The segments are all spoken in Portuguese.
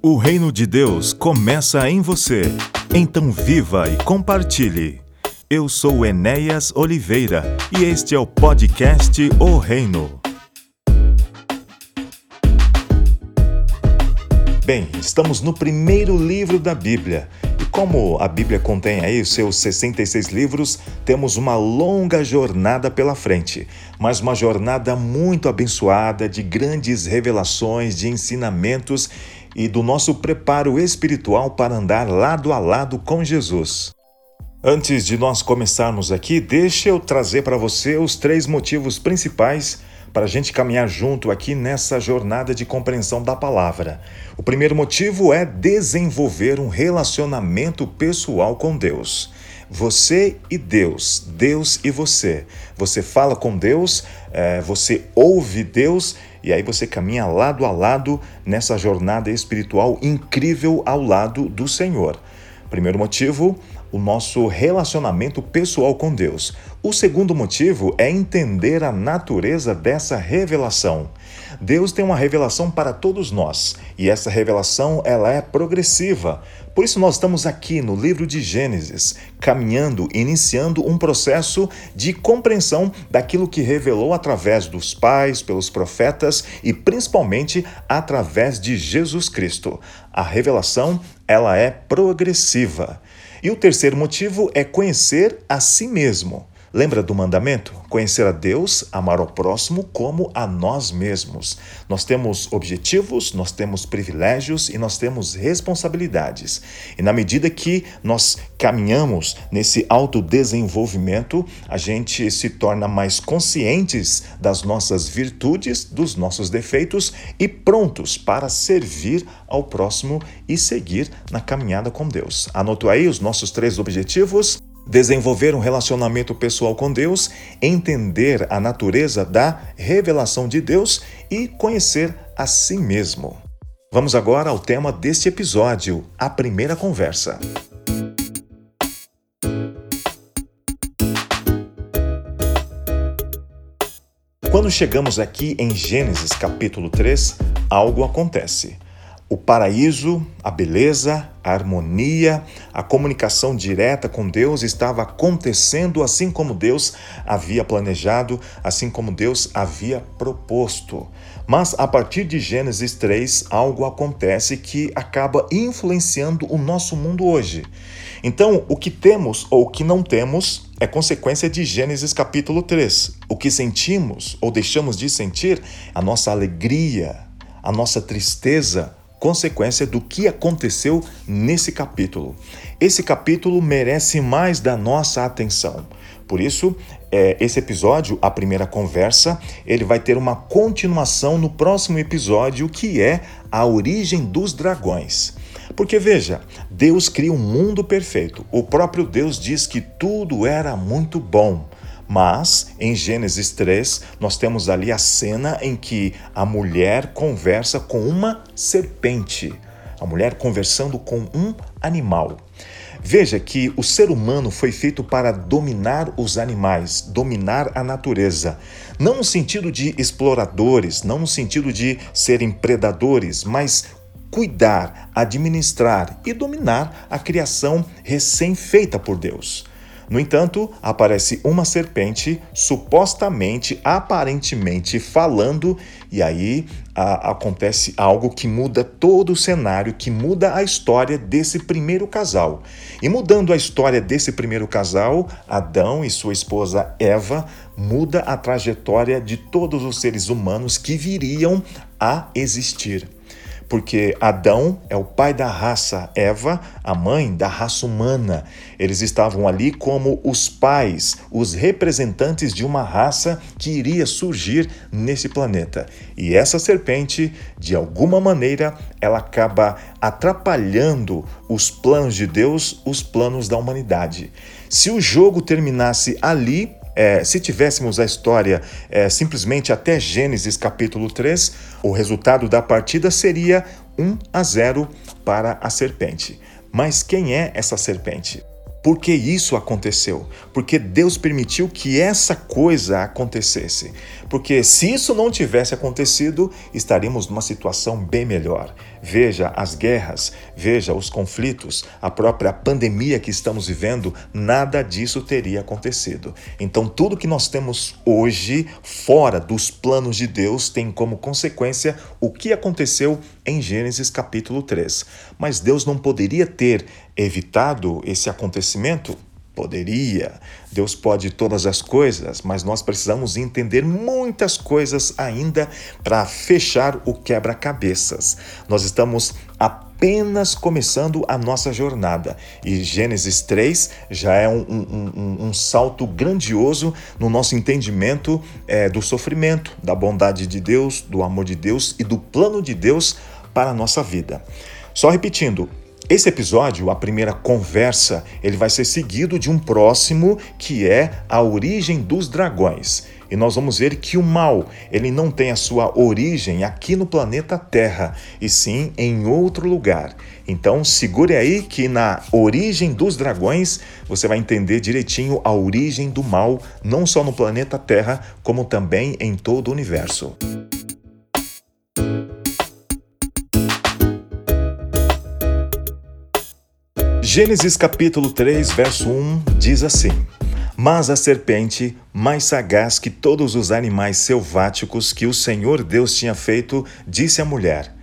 O reino de Deus começa em você. Então viva e compartilhe. Eu sou Enéas Oliveira e este é o podcast O Reino. Bem, estamos no primeiro livro da Bíblia. E como a Bíblia contém aí seus 66 livros, temos uma longa jornada pela frente, mas uma jornada muito abençoada de grandes revelações, de ensinamentos e do nosso preparo espiritual para andar lado a lado com Jesus. Antes de nós começarmos aqui, deixa eu trazer para você os três motivos principais para a gente caminhar junto aqui nessa jornada de compreensão da palavra. O primeiro motivo é desenvolver um relacionamento pessoal com Deus. Você e Deus, Deus e você. Você fala com Deus, é, você ouve Deus e aí você caminha lado a lado nessa jornada espiritual incrível ao lado do Senhor. Primeiro motivo, o nosso relacionamento pessoal com Deus. O segundo motivo é entender a natureza dessa revelação. Deus tem uma revelação para todos nós, e essa revelação ela é progressiva. Por isso nós estamos aqui no livro de Gênesis, caminhando, iniciando um processo de compreensão daquilo que revelou através dos pais, pelos profetas e principalmente através de Jesus Cristo. A revelação, ela é progressiva. E o terceiro motivo é conhecer a si mesmo. Lembra do mandamento? Conhecer a Deus, amar ao próximo como a nós mesmos. Nós temos objetivos, nós temos privilégios e nós temos responsabilidades. E na medida que nós caminhamos nesse autodesenvolvimento, a gente se torna mais conscientes das nossas virtudes, dos nossos defeitos e prontos para servir ao próximo e seguir na caminhada com Deus. Anotou aí os nossos três objetivos? Desenvolver um relacionamento pessoal com Deus, entender a natureza da revelação de Deus e conhecer a si mesmo. Vamos agora ao tema deste episódio, a primeira conversa. Quando chegamos aqui em Gênesis capítulo 3, algo acontece o paraíso, a beleza, a harmonia, a comunicação direta com Deus estava acontecendo assim como Deus havia planejado, assim como Deus havia proposto. Mas a partir de Gênesis 3, algo acontece que acaba influenciando o nosso mundo hoje. Então, o que temos ou o que não temos é consequência de Gênesis capítulo 3. O que sentimos ou deixamos de sentir, a nossa alegria, a nossa tristeza, consequência do que aconteceu nesse capítulo. Esse capítulo merece mais da nossa atenção. Por isso, é, esse episódio, a primeira conversa, ele vai ter uma continuação no próximo episódio, que é a origem dos dragões. Porque veja, Deus cria um mundo perfeito. O próprio Deus diz que tudo era muito bom. Mas em Gênesis 3, nós temos ali a cena em que a mulher conversa com uma serpente, a mulher conversando com um animal. Veja que o ser humano foi feito para dominar os animais, dominar a natureza. Não no sentido de exploradores, não no sentido de serem predadores, mas cuidar, administrar e dominar a criação recém-feita por Deus. No entanto, aparece uma serpente, supostamente, aparentemente falando, e aí a, acontece algo que muda todo o cenário, que muda a história desse primeiro casal. E mudando a história desse primeiro casal, Adão e sua esposa Eva, muda a trajetória de todos os seres humanos que viriam a existir porque Adão é o pai da raça, Eva, a mãe da raça humana. Eles estavam ali como os pais, os representantes de uma raça que iria surgir nesse planeta. E essa serpente, de alguma maneira, ela acaba atrapalhando os planos de Deus, os planos da humanidade. Se o jogo terminasse ali, é, se tivéssemos a história é, simplesmente até Gênesis capítulo 3, o resultado da partida seria 1 a 0 para a serpente. Mas quem é essa serpente? Por que isso aconteceu? Porque Deus permitiu que essa coisa acontecesse. Porque se isso não tivesse acontecido, estaríamos numa situação bem melhor. Veja as guerras, veja os conflitos, a própria pandemia que estamos vivendo, nada disso teria acontecido. Então, tudo que nós temos hoje, fora dos planos de Deus, tem como consequência o que aconteceu em Gênesis capítulo 3. Mas Deus não poderia ter evitado esse acontecimento? Poderia. Deus pode todas as coisas, mas nós precisamos entender muitas coisas ainda para fechar o quebra-cabeças. Nós estamos apenas começando a nossa jornada e Gênesis 3 já é um, um, um, um salto grandioso no nosso entendimento é, do sofrimento, da bondade de Deus, do amor de Deus e do plano de Deus para a nossa vida. Só repetindo, esse episódio, a primeira conversa, ele vai ser seguido de um próximo que é a origem dos dragões. E nós vamos ver que o mal, ele não tem a sua origem aqui no planeta Terra, e sim em outro lugar. Então, segure aí que na origem dos dragões você vai entender direitinho a origem do mal, não só no planeta Terra, como também em todo o universo. Gênesis capítulo 3, verso 1 diz assim: Mas a serpente, mais sagaz que todos os animais selváticos que o Senhor Deus tinha feito, disse à mulher: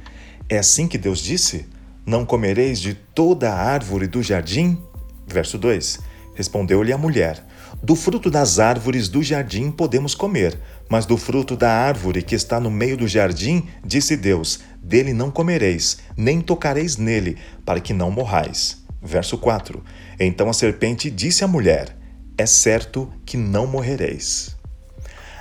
É assim que Deus disse? Não comereis de toda a árvore do jardim? Verso 2: Respondeu-lhe a mulher: Do fruto das árvores do jardim podemos comer, mas do fruto da árvore que está no meio do jardim, disse Deus: Dele não comereis, nem tocareis nele, para que não morrais. Verso 4: Então a serpente disse à mulher: É certo que não morrereis.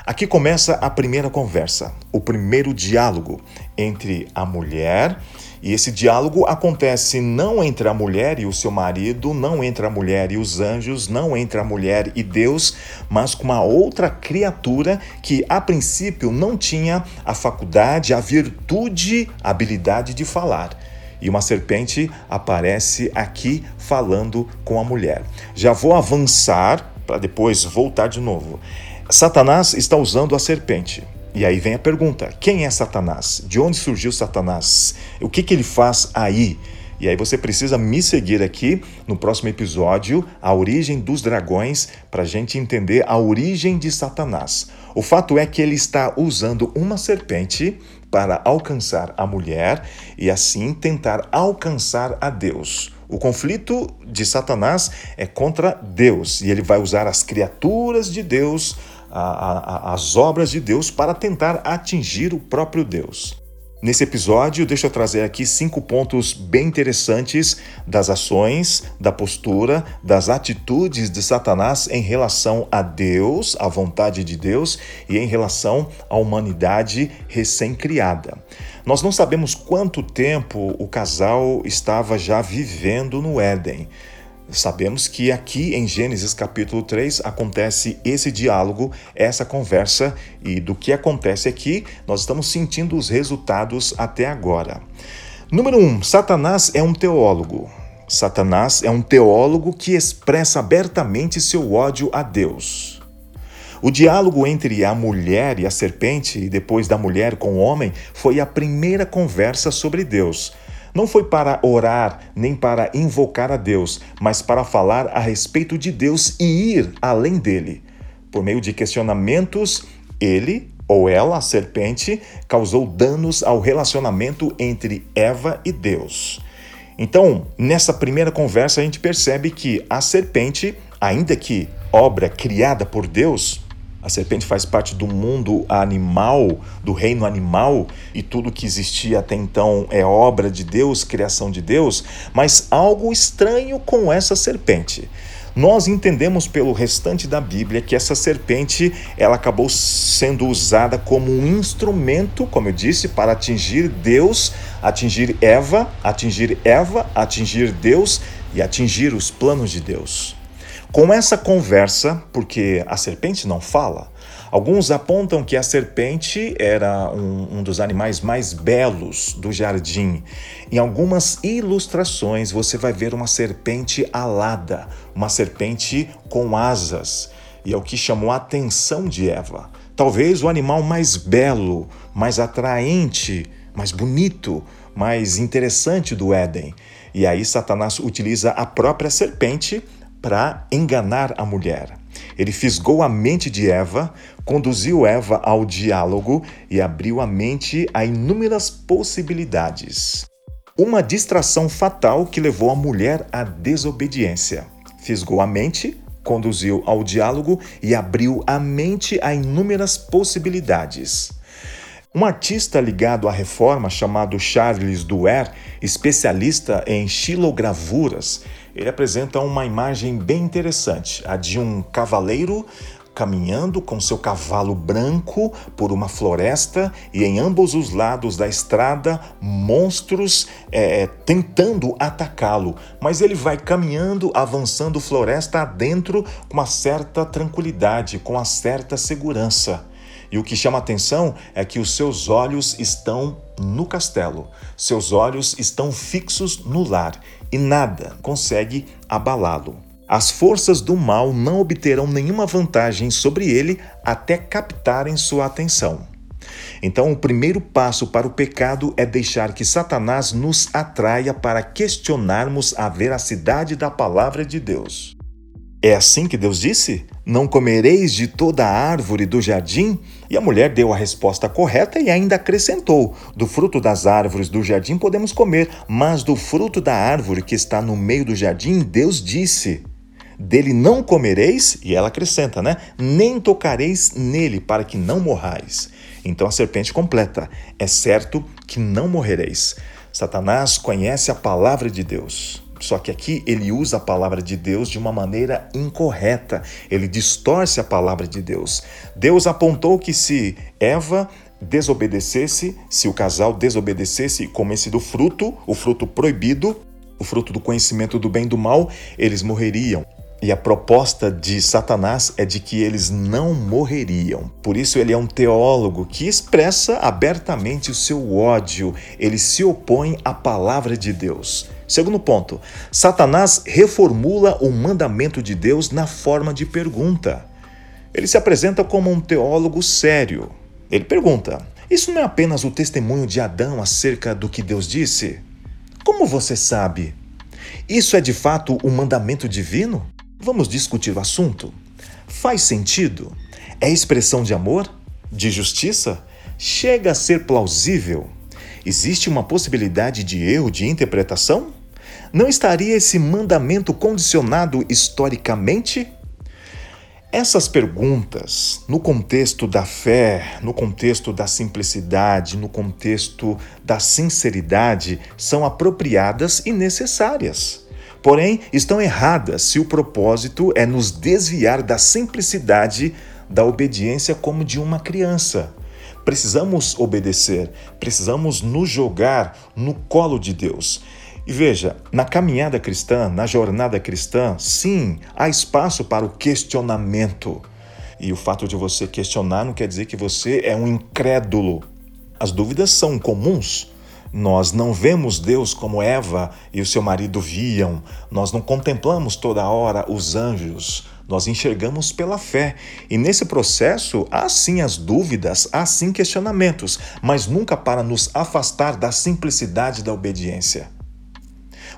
Aqui começa a primeira conversa, o primeiro diálogo entre a mulher, e esse diálogo acontece não entre a mulher e o seu marido, não entre a mulher e os anjos, não entre a mulher e Deus, mas com uma outra criatura que a princípio não tinha a faculdade, a virtude, a habilidade de falar e uma serpente aparece aqui falando com a mulher. Já vou avançar para depois voltar de novo. Satanás está usando a serpente. E aí vem a pergunta: quem é Satanás? De onde surgiu Satanás? O que, que ele faz aí? E aí você precisa me seguir aqui no próximo episódio, a origem dos dragões, para a gente entender a origem de Satanás. O fato é que ele está usando uma serpente para alcançar a mulher e assim tentar alcançar a Deus. O conflito de Satanás é contra Deus e ele vai usar as criaturas de Deus, a, a, as obras de Deus, para tentar atingir o próprio Deus. Nesse episódio, deixa eu trazer aqui cinco pontos bem interessantes das ações, da postura, das atitudes de Satanás em relação a Deus, à vontade de Deus e em relação à humanidade recém-criada. Nós não sabemos quanto tempo o casal estava já vivendo no Éden. Sabemos que aqui em Gênesis capítulo 3 acontece esse diálogo, essa conversa, e do que acontece aqui, nós estamos sentindo os resultados até agora. Número 1. Um, Satanás é um teólogo. Satanás é um teólogo que expressa abertamente seu ódio a Deus. O diálogo entre a mulher e a serpente, e depois da mulher com o homem, foi a primeira conversa sobre Deus. Não foi para orar nem para invocar a Deus, mas para falar a respeito de Deus e ir além dele. Por meio de questionamentos, ele ou ela, a serpente, causou danos ao relacionamento entre Eva e Deus. Então, nessa primeira conversa, a gente percebe que a serpente, ainda que obra criada por Deus, a serpente faz parte do mundo animal, do reino animal, e tudo que existia até então é obra de Deus, criação de Deus, mas algo estranho com essa serpente. Nós entendemos pelo restante da Bíblia que essa serpente ela acabou sendo usada como um instrumento, como eu disse, para atingir Deus, atingir Eva, atingir Eva, atingir Deus e atingir os planos de Deus. Com essa conversa, porque a serpente não fala, Alguns apontam que a serpente era um, um, dos animais mais belos do jardim. Em algumas ilustrações você vai ver uma serpente alada, uma serpente com asas, e é o que chamou a atenção de Eva. Talvez o animal mais belo, mais atraente, mais bonito, mais interessante do Éden. E aí Satanás utiliza a própria serpente para enganar a mulher. Ele fisgou a mente de Eva, conduziu Eva ao diálogo e abriu a mente a inúmeras possibilidades. Uma distração fatal que levou a mulher à desobediência. Fisgou a mente, conduziu ao diálogo e abriu a mente a inúmeras possibilidades. Um artista ligado à reforma chamado Charles Duer, especialista em xilogravuras, ele apresenta uma imagem bem interessante, a de um cavaleiro caminhando com seu cavalo branco por uma floresta e em ambos os lados da estrada monstros é, é tentando atacá-lo, mas ele vai caminhando, avançando floresta adentro com uma certa tranquilidade, com uma certa segurança. E o que chama atenção é que os seus olhos estão no castelo, seus olhos estão fixos no lar e nada consegue abalá-lo. As forças do mal não obterão nenhuma vantagem sobre ele até captarem sua atenção. Então, o primeiro passo para o pecado é deixar que Satanás nos atraia para questionarmos a veracidade da palavra de Deus. É assim que Deus disse? Não comereis de toda árvore do jardim? E a mulher deu a resposta correta e ainda acrescentou: Do fruto das árvores do jardim podemos comer, mas do fruto da árvore que está no meio do jardim, Deus disse: Dele não comereis, e ela acrescenta, né? Nem tocareis nele, para que não morrais. Então a serpente completa: É certo que não morrereis. Satanás conhece a palavra de Deus. Só que aqui ele usa a palavra de Deus de uma maneira incorreta. Ele distorce a palavra de Deus. Deus apontou que se Eva desobedecesse, se o casal desobedecesse e comesse do fruto, o fruto proibido, o fruto do conhecimento do bem e do mal, eles morreriam. E a proposta de Satanás é de que eles não morreriam. Por isso, ele é um teólogo que expressa abertamente o seu ódio, ele se opõe à palavra de Deus. Segundo ponto, Satanás reformula o mandamento de Deus na forma de pergunta. Ele se apresenta como um teólogo sério. Ele pergunta: Isso não é apenas o testemunho de Adão acerca do que Deus disse? Como você sabe? Isso é de fato um mandamento divino? Vamos discutir o assunto. Faz sentido? É expressão de amor? De justiça? Chega a ser plausível? Existe uma possibilidade de erro de interpretação? Não estaria esse mandamento condicionado historicamente? Essas perguntas, no contexto da fé, no contexto da simplicidade, no contexto da sinceridade, são apropriadas e necessárias. Porém, estão erradas se o propósito é nos desviar da simplicidade da obediência como de uma criança. Precisamos obedecer, precisamos nos jogar no colo de Deus. E veja, na caminhada cristã, na jornada cristã, sim, há espaço para o questionamento. E o fato de você questionar não quer dizer que você é um incrédulo. As dúvidas são comuns. Nós não vemos Deus como Eva e o seu marido viam. Nós não contemplamos toda hora os anjos. Nós enxergamos pela fé. E nesse processo há sim as dúvidas, há sim questionamentos, mas nunca para nos afastar da simplicidade da obediência.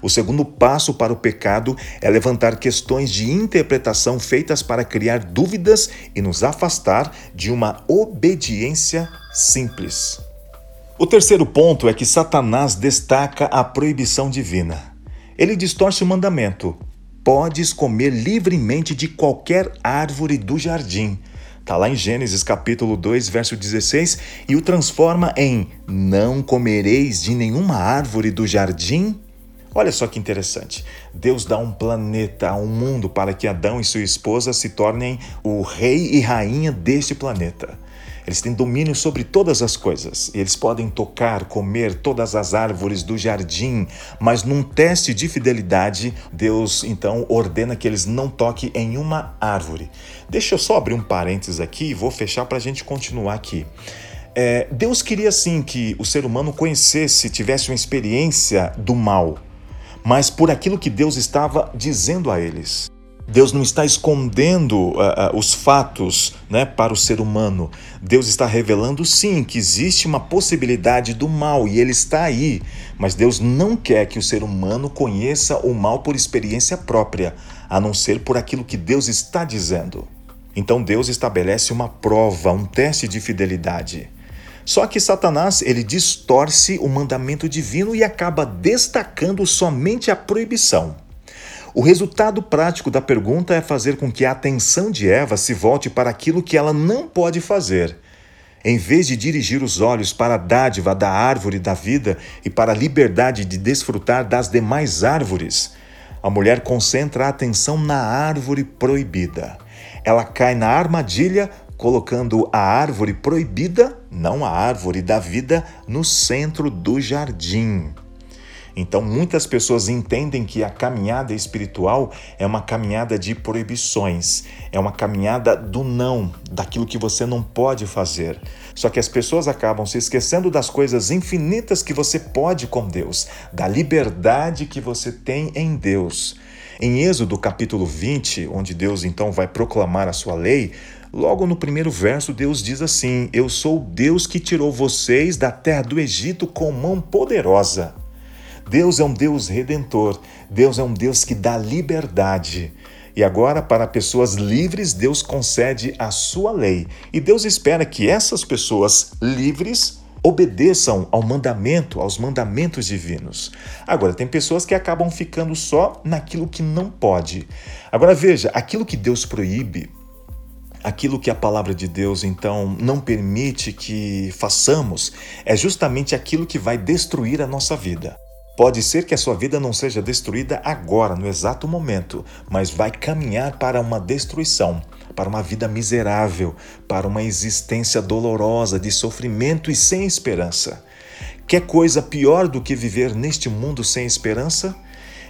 O segundo passo para o pecado é levantar questões de interpretação feitas para criar dúvidas e nos afastar de uma obediência simples. O terceiro ponto é que Satanás destaca a proibição divina. Ele distorce o mandamento: podes comer livremente de qualquer árvore do jardim. Está lá em Gênesis capítulo 2, verso 16, e o transforma em: Não comereis de nenhuma árvore do jardim Olha só que interessante. Deus dá um planeta, um mundo para que Adão e sua esposa se tornem o rei e rainha deste planeta. Eles têm domínio sobre todas as coisas. Eles podem tocar, comer todas as árvores do jardim, mas num teste de fidelidade, Deus então ordena que eles não toquem em uma árvore. Deixa eu só abrir um parênteses aqui e vou fechar para a gente continuar aqui. É, Deus queria sim que o ser humano conhecesse, tivesse uma experiência do mal, mas por aquilo que Deus estava dizendo a eles. Deus não está escondendo uh, uh, os fatos né, para o ser humano. Deus está revelando sim que existe uma possibilidade do mal e ele está aí. Mas Deus não quer que o ser humano conheça o mal por experiência própria, a não ser por aquilo que Deus está dizendo. Então Deus estabelece uma prova, um teste de fidelidade. Só que Satanás ele distorce o mandamento divino e acaba destacando somente a proibição. O resultado prático da pergunta é fazer com que a atenção de Eva se volte para aquilo que ela não pode fazer. Em vez de dirigir os olhos para a dádiva da árvore da vida e para a liberdade de desfrutar das demais árvores, a mulher concentra a atenção na árvore proibida. Ela cai na armadilha, colocando a árvore proibida, não a árvore da vida, no centro do jardim. Então, muitas pessoas entendem que a caminhada espiritual é uma caminhada de proibições, é uma caminhada do não, daquilo que você não pode fazer. Só que as pessoas acabam se esquecendo das coisas infinitas que você pode com Deus, da liberdade que você tem em Deus. Em Êxodo capítulo 20, onde Deus então vai proclamar a sua lei, Logo no primeiro verso, Deus diz assim: Eu sou o Deus que tirou vocês da terra do Egito com mão poderosa. Deus é um Deus redentor, Deus é um Deus que dá liberdade. E agora, para pessoas livres, Deus concede a sua lei. E Deus espera que essas pessoas livres obedeçam ao mandamento, aos mandamentos divinos. Agora, tem pessoas que acabam ficando só naquilo que não pode. Agora, veja, aquilo que Deus proíbe, aquilo que a palavra de Deus então não permite que façamos, é justamente aquilo que vai destruir a nossa vida. Pode ser que a sua vida não seja destruída agora, no exato momento, mas vai caminhar para uma destruição, para uma vida miserável, para uma existência dolorosa, de sofrimento e sem esperança. Quer coisa pior do que viver neste mundo sem esperança?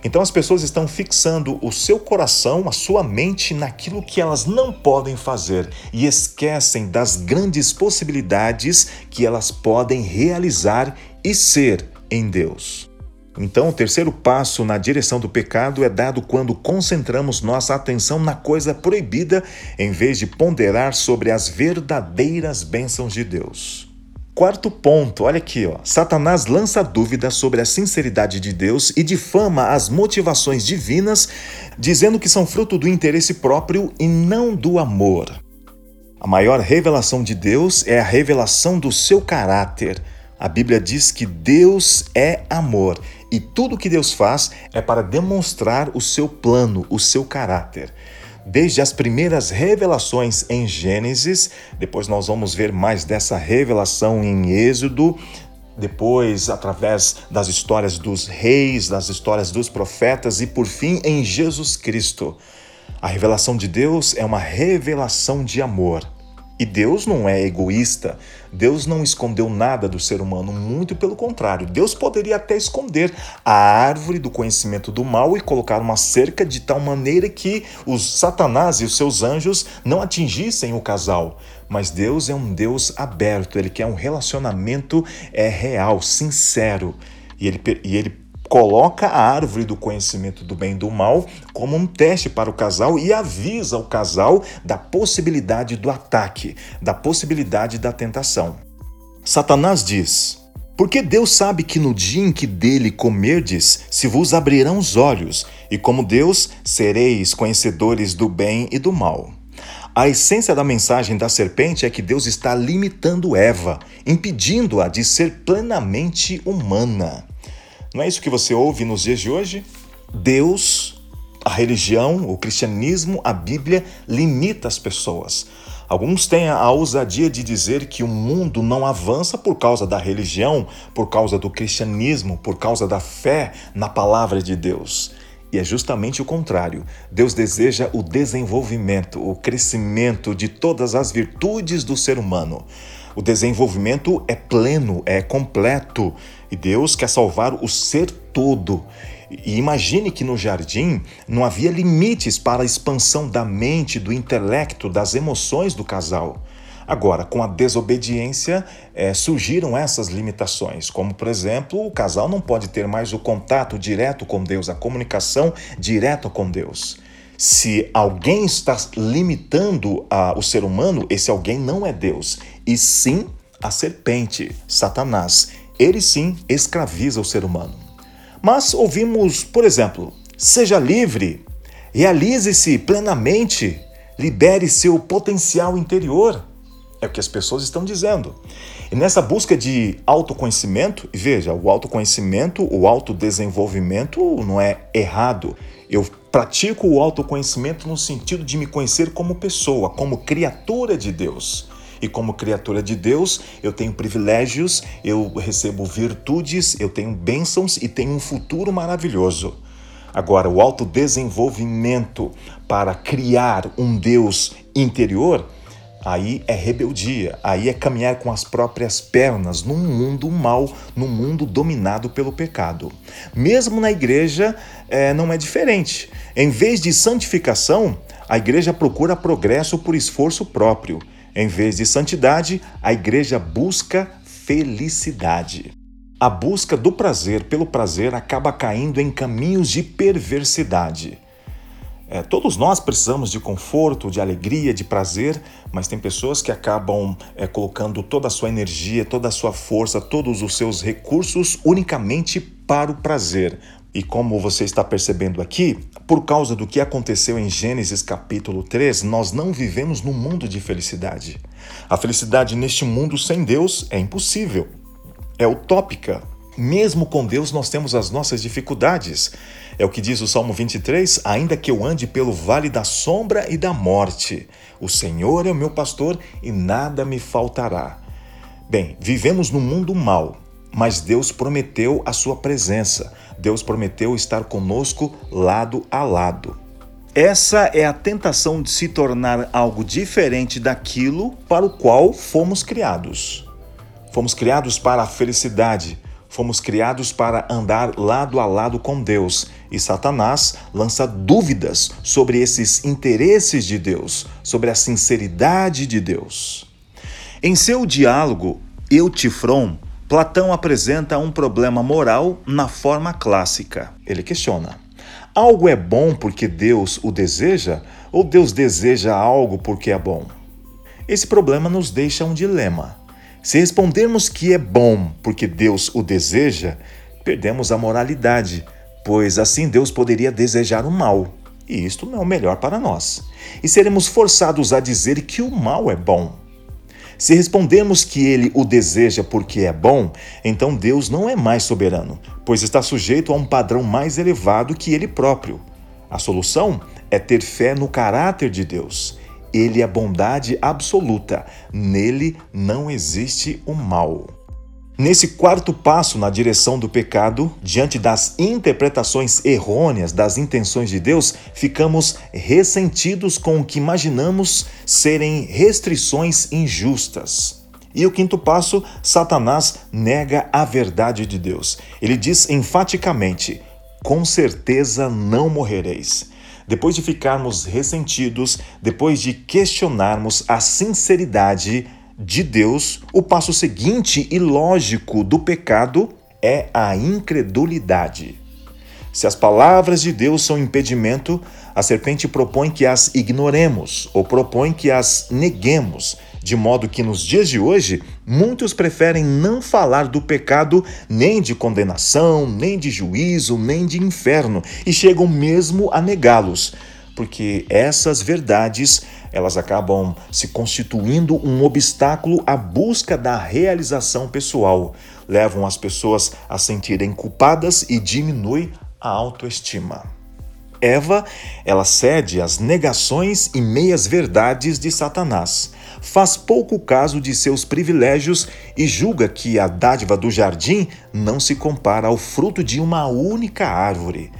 Então as pessoas estão fixando o seu coração, a sua mente naquilo que elas não podem fazer e esquecem das grandes possibilidades que elas podem realizar e ser em Deus. Então, o terceiro passo na direção do pecado é dado quando concentramos nossa atenção na coisa proibida em vez de ponderar sobre as verdadeiras bênçãos de Deus. Quarto ponto, olha aqui, ó. Satanás lança dúvidas sobre a sinceridade de Deus e difama as motivações divinas, dizendo que são fruto do interesse próprio e não do amor. A maior revelação de Deus é a revelação do seu caráter. A Bíblia diz que Deus é amor e tudo que Deus faz é para demonstrar o seu plano, o seu caráter. Desde as primeiras revelações em Gênesis, depois nós vamos ver mais dessa revelação em Êxodo, depois através das histórias dos reis, das histórias dos profetas e por fim em Jesus Cristo. A revelação de Deus é uma revelação de amor. E Deus não é egoísta, Deus não escondeu nada do ser humano, muito pelo contrário. Deus poderia até esconder a árvore do conhecimento do mal e colocar uma cerca de tal maneira que os Satanás e os seus anjos não atingissem o casal. Mas Deus é um Deus aberto, ele quer um relacionamento é, real, sincero. E ele, e ele coloca a árvore do conhecimento do bem e do mal como um teste para o casal e avisa o casal da possibilidade do ataque, da possibilidade da tentação. Satanás diz: Porque Deus sabe que no dia em que dele comerdes, se vos abrirão os olhos, e como Deus sereis conhecedores do bem e do mal. A essência da mensagem da serpente é que Deus está limitando Eva, impedindo-a de ser plenamente humana. Não é isso que você ouve nos dias de hoje? Deus, a religião, o cristianismo, a Bíblia limita as pessoas. Alguns têm a ousadia de dizer que o mundo não avança por causa da religião, por causa do cristianismo, por causa da fé na palavra de Deus. E é justamente o contrário. Deus deseja o desenvolvimento, o crescimento de todas as virtudes do ser humano. O desenvolvimento é pleno, é completo. E Deus quer salvar o ser todo. E imagine que no jardim não havia limites para a expansão da mente, do intelecto, das emoções do casal. Agora, com a desobediência, é, surgiram essas limitações, como, por exemplo, o casal não pode ter mais o contato direto com Deus, a comunicação direta com Deus. Se alguém está limitando a, o ser humano, esse alguém não é Deus, e sim a serpente, Satanás. Ele sim escraviza o ser humano. Mas ouvimos, por exemplo, seja livre, realize-se plenamente, libere seu potencial interior. É o que as pessoas estão dizendo. E nessa busca de autoconhecimento, veja, o autoconhecimento, o autodesenvolvimento não é errado. Eu pratico o autoconhecimento no sentido de me conhecer como pessoa, como criatura de Deus. E como criatura de Deus, eu tenho privilégios, eu recebo virtudes, eu tenho bênçãos e tenho um futuro maravilhoso. Agora, o autodesenvolvimento para criar um Deus interior Aí é rebeldia, aí é caminhar com as próprias pernas num mundo mal, num mundo dominado pelo pecado. Mesmo na igreja é, não é diferente. Em vez de santificação, a igreja procura progresso por esforço próprio. Em vez de santidade, a igreja busca felicidade. A busca do prazer pelo prazer acaba caindo em caminhos de perversidade. É, todos nós precisamos de conforto, de alegria, de prazer, mas tem pessoas que acabam é, colocando toda a sua energia, toda a sua força, todos os seus recursos unicamente para o prazer. E como você está percebendo aqui, por causa do que aconteceu em Gênesis capítulo 3, nós não vivemos num mundo de felicidade. A felicidade neste mundo sem Deus é impossível, é utópica. Mesmo com Deus, nós temos as nossas dificuldades. É o que diz o Salmo 23: Ainda que eu ande pelo vale da sombra e da morte, o Senhor é o meu pastor e nada me faltará. Bem, vivemos num mundo mau, mas Deus prometeu a sua presença. Deus prometeu estar conosco lado a lado. Essa é a tentação de se tornar algo diferente daquilo para o qual fomos criados. Fomos criados para a felicidade, Fomos criados para andar lado a lado com Deus e Satanás lança dúvidas sobre esses interesses de Deus, sobre a sinceridade de Deus. Em seu diálogo Eutifron, Platão apresenta um problema moral na forma clássica. Ele questiona: algo é bom porque Deus o deseja ou Deus deseja algo porque é bom? Esse problema nos deixa um dilema. Se respondermos que é bom porque Deus o deseja, perdemos a moralidade, pois assim Deus poderia desejar o mal, e isto não é o melhor para nós. E seremos forçados a dizer que o mal é bom. Se respondermos que ele o deseja porque é bom, então Deus não é mais soberano, pois está sujeito a um padrão mais elevado que ele próprio. A solução é ter fé no caráter de Deus ele é bondade absoluta. Nele não existe o mal. Nesse quarto passo na direção do pecado, diante das interpretações errôneas das intenções de Deus, ficamos ressentidos com o que imaginamos serem restrições injustas. E o quinto passo, Satanás nega a verdade de Deus. Ele diz enfaticamente: Com certeza não morrereis. Depois de ficarmos ressentidos, depois de questionarmos a sinceridade de Deus, o passo seguinte e lógico do pecado é a incredulidade. Se as palavras de Deus são impedimento, a serpente propõe que as ignoremos ou propõe que as neguemos, de modo que nos dias de hoje, muitos preferem não falar do pecado nem de condenação, nem de juízo, nem de inferno, e chegam mesmo a negá-los, porque essas verdades, elas acabam se constituindo um obstáculo à busca da realização pessoal, levam as pessoas a sentirem culpadas e diminui a autoestima. Eva, ela cede às negações e meias-verdades de Satanás, faz pouco caso de seus privilégios e julga que a dádiva do jardim não se compara ao fruto de uma única árvore.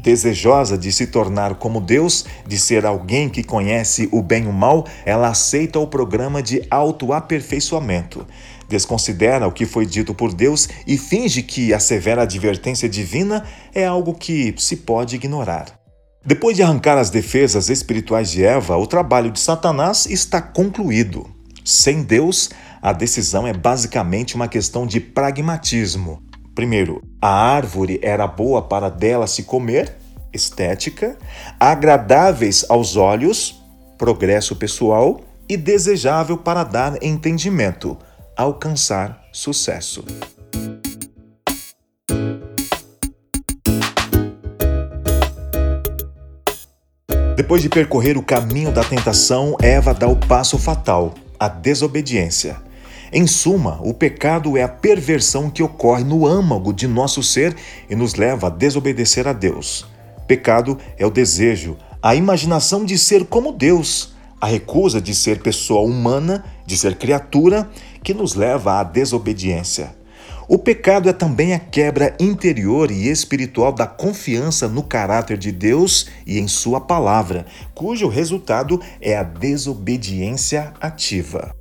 Desejosa de se tornar como Deus, de ser alguém que conhece o bem e o mal, ela aceita o programa de autoaperfeiçoamento. Desconsidera o que foi dito por Deus e finge que a severa advertência divina é algo que se pode ignorar. Depois de arrancar as defesas espirituais de Eva, o trabalho de Satanás está concluído. Sem Deus, a decisão é basicamente uma questão de pragmatismo. Primeiro, a árvore era boa para dela se comer, estética, agradáveis aos olhos, progresso pessoal e desejável para dar entendimento, alcançar sucesso. Depois de percorrer o caminho da tentação, Eva dá o passo fatal, a desobediência. Em suma, o pecado é a perversão que ocorre no âmago de nosso ser e nos leva a desobedecer a Deus. Pecado é o desejo, a imaginação de ser como Deus, a recusa de ser pessoa humana, de ser criatura, que nos leva à desobediência. O pecado é também a quebra interior e espiritual da confiança no caráter de Deus e em Sua palavra, cujo resultado é a desobediência ativa.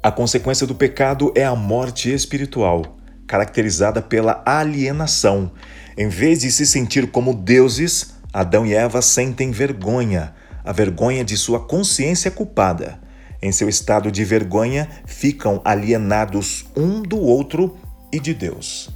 A consequência do pecado é a morte espiritual, caracterizada pela alienação. Em vez de se sentir como deuses, Adão e Eva sentem vergonha, a vergonha de sua consciência culpada. Em seu estado de vergonha, ficam alienados um do outro e de Deus.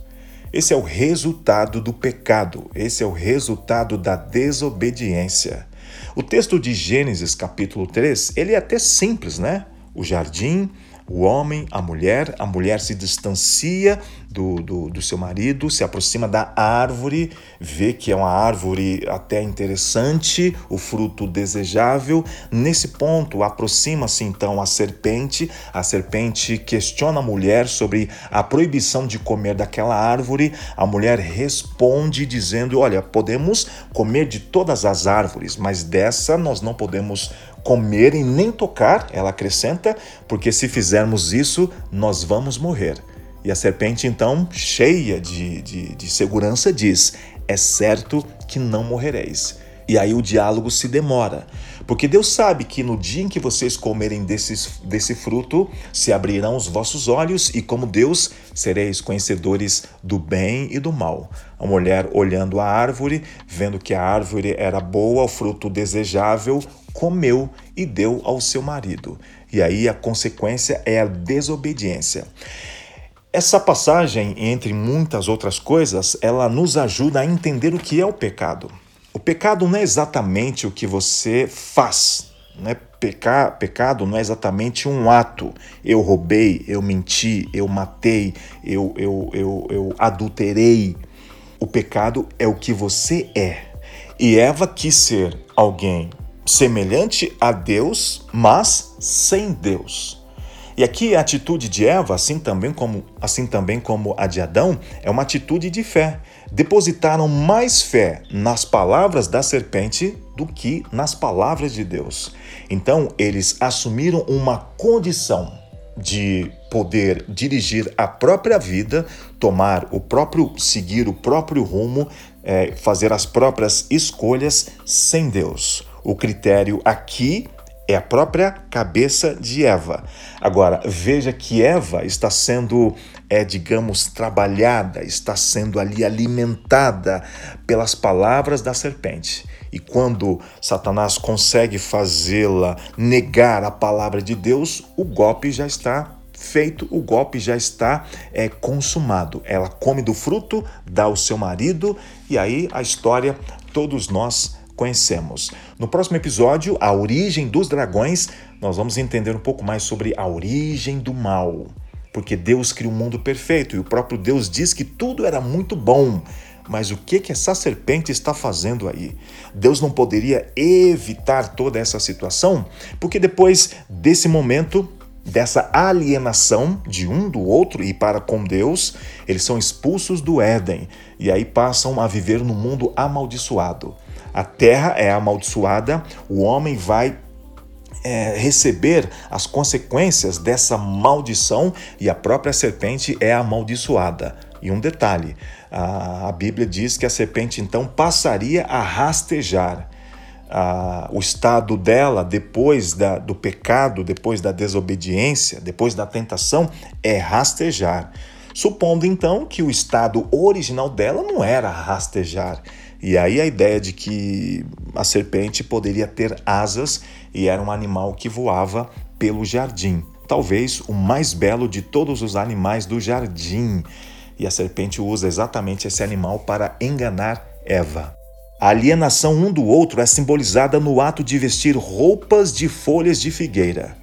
Esse é o resultado do pecado, esse é o resultado da desobediência. O texto de Gênesis capítulo 3, ele é até simples, né? O jardim, o homem, a mulher, a mulher se distancia do, do, do, seu marido, se aproxima da árvore, vê que é uma árvore até interessante, o fruto desejável. Nesse ponto, aproxima-se então a serpente. A serpente questiona a mulher sobre a proibição de comer daquela árvore. A mulher responde dizendo: Olha, podemos comer de todas as árvores, mas dessa nós não podemos comer e nem tocar, ela acrescenta, porque se fizermos isso, nós vamos morrer. E a serpente, então, cheia de, de, de segurança, diz: É certo que não morrereis. E aí o diálogo se demora, porque Deus sabe que no dia em que vocês comerem desses, desse fruto, se abrirão os vossos olhos e, como Deus, sereis conhecedores do bem e do mal. A mulher, olhando a árvore, vendo que a árvore era boa, o fruto desejável, comeu e deu ao seu marido. E aí a consequência é a desobediência. Essa passagem, entre muitas outras coisas, ela nos ajuda a entender o que é o pecado. O pecado não é exatamente o que você faz. Né? Peca, pecado não é exatamente um ato. Eu roubei, eu menti, eu matei, eu, eu, eu, eu adulterei. O pecado é o que você é. E Eva quis ser alguém semelhante a Deus, mas sem Deus. E aqui a atitude de Eva, assim também como, assim também como a de Adão, é uma atitude de fé. Depositaram mais fé nas palavras da serpente do que nas palavras de Deus. Então, eles assumiram uma condição de poder dirigir a própria vida, tomar o próprio, seguir o próprio rumo, é, fazer as próprias escolhas sem Deus. O critério aqui é a própria cabeça de Eva. Agora, veja que Eva está sendo, é, digamos, trabalhada, está sendo ali alimentada pelas palavras da serpente. E quando Satanás consegue fazê-la negar a palavra de Deus, o golpe já está feito, o golpe já está é, consumado. Ela come do fruto, dá ao seu marido, e aí a história todos nós conhecemos. No próximo episódio, A Origem dos Dragões, nós vamos entender um pouco mais sobre a origem do mal. Porque Deus criou um mundo perfeito e o próprio Deus diz que tudo era muito bom. Mas o que que essa serpente está fazendo aí? Deus não poderia evitar toda essa situação? Porque depois desse momento, dessa alienação de um do outro e para com Deus, eles são expulsos do Éden e aí passam a viver no mundo amaldiçoado. A terra é amaldiçoada, o homem vai é, receber as consequências dessa maldição e a própria serpente é amaldiçoada. E um detalhe: a, a Bíblia diz que a serpente então passaria a rastejar. o estado dela depois da, do pecado, depois da desobediência, depois da tentação, é rastejar. Supondo então que o estado original dela não era rastejar. E aí a ideia de que a serpente poderia ter asas e era um animal que voava pelo jardim. Talvez o mais belo de todos os animais do jardim. E a serpente usa exatamente esse animal para enganar Eva. A alienação um do outro é simbolizada no ato de vestir roupas de folhas de figueira.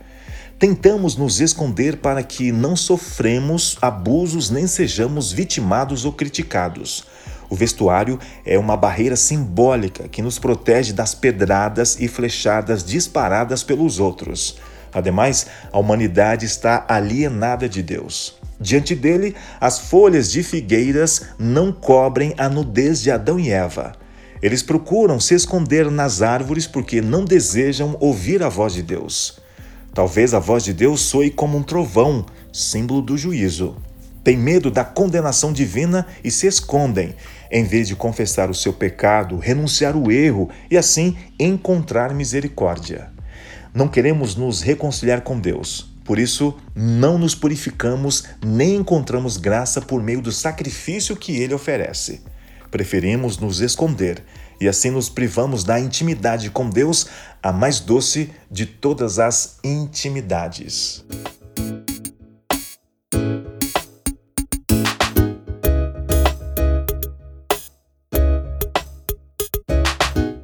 Tentamos nos esconder para que não sofremos abusos nem sejamos vitimados ou criticados. O vestuário é uma barreira simbólica que nos protege das pedradas e flechadas disparadas pelos outros. Ademais, a humanidade está alienada de Deus. Diante dele, as folhas de figueiras não cobrem a nudez de Adão e Eva. Eles procuram se esconder nas árvores porque não desejam ouvir a voz de Deus. Talvez a voz de Deus soe como um trovão, símbolo do juízo. Tem medo da condenação divina e se escondem, em vez de confessar o seu pecado, renunciar o erro e assim encontrar misericórdia. Não queremos nos reconciliar com Deus, por isso não nos purificamos nem encontramos graça por meio do sacrifício que ele oferece. Preferimos nos esconder e assim nos privamos da intimidade com Deus, a mais doce de todas as intimidades.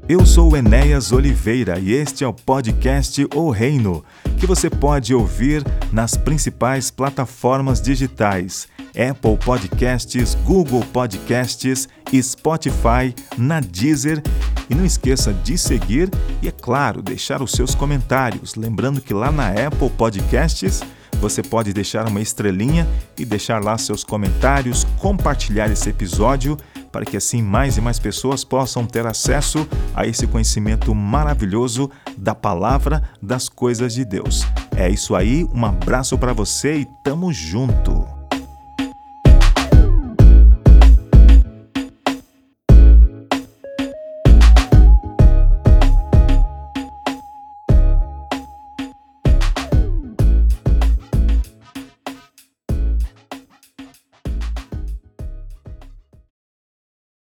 Eu sou Enéas Oliveira e este é o podcast O Reino, que você pode ouvir nas principais plataformas digitais Apple Podcasts, Google Podcasts, Spotify, na Deezer. E não esqueça de seguir e, é claro, deixar os seus comentários. Lembrando que lá na Apple Podcasts você pode deixar uma estrelinha e deixar lá seus comentários, compartilhar esse episódio para que assim mais e mais pessoas possam ter acesso a esse conhecimento maravilhoso da palavra das coisas de Deus. É isso aí, um abraço para você e tamo junto.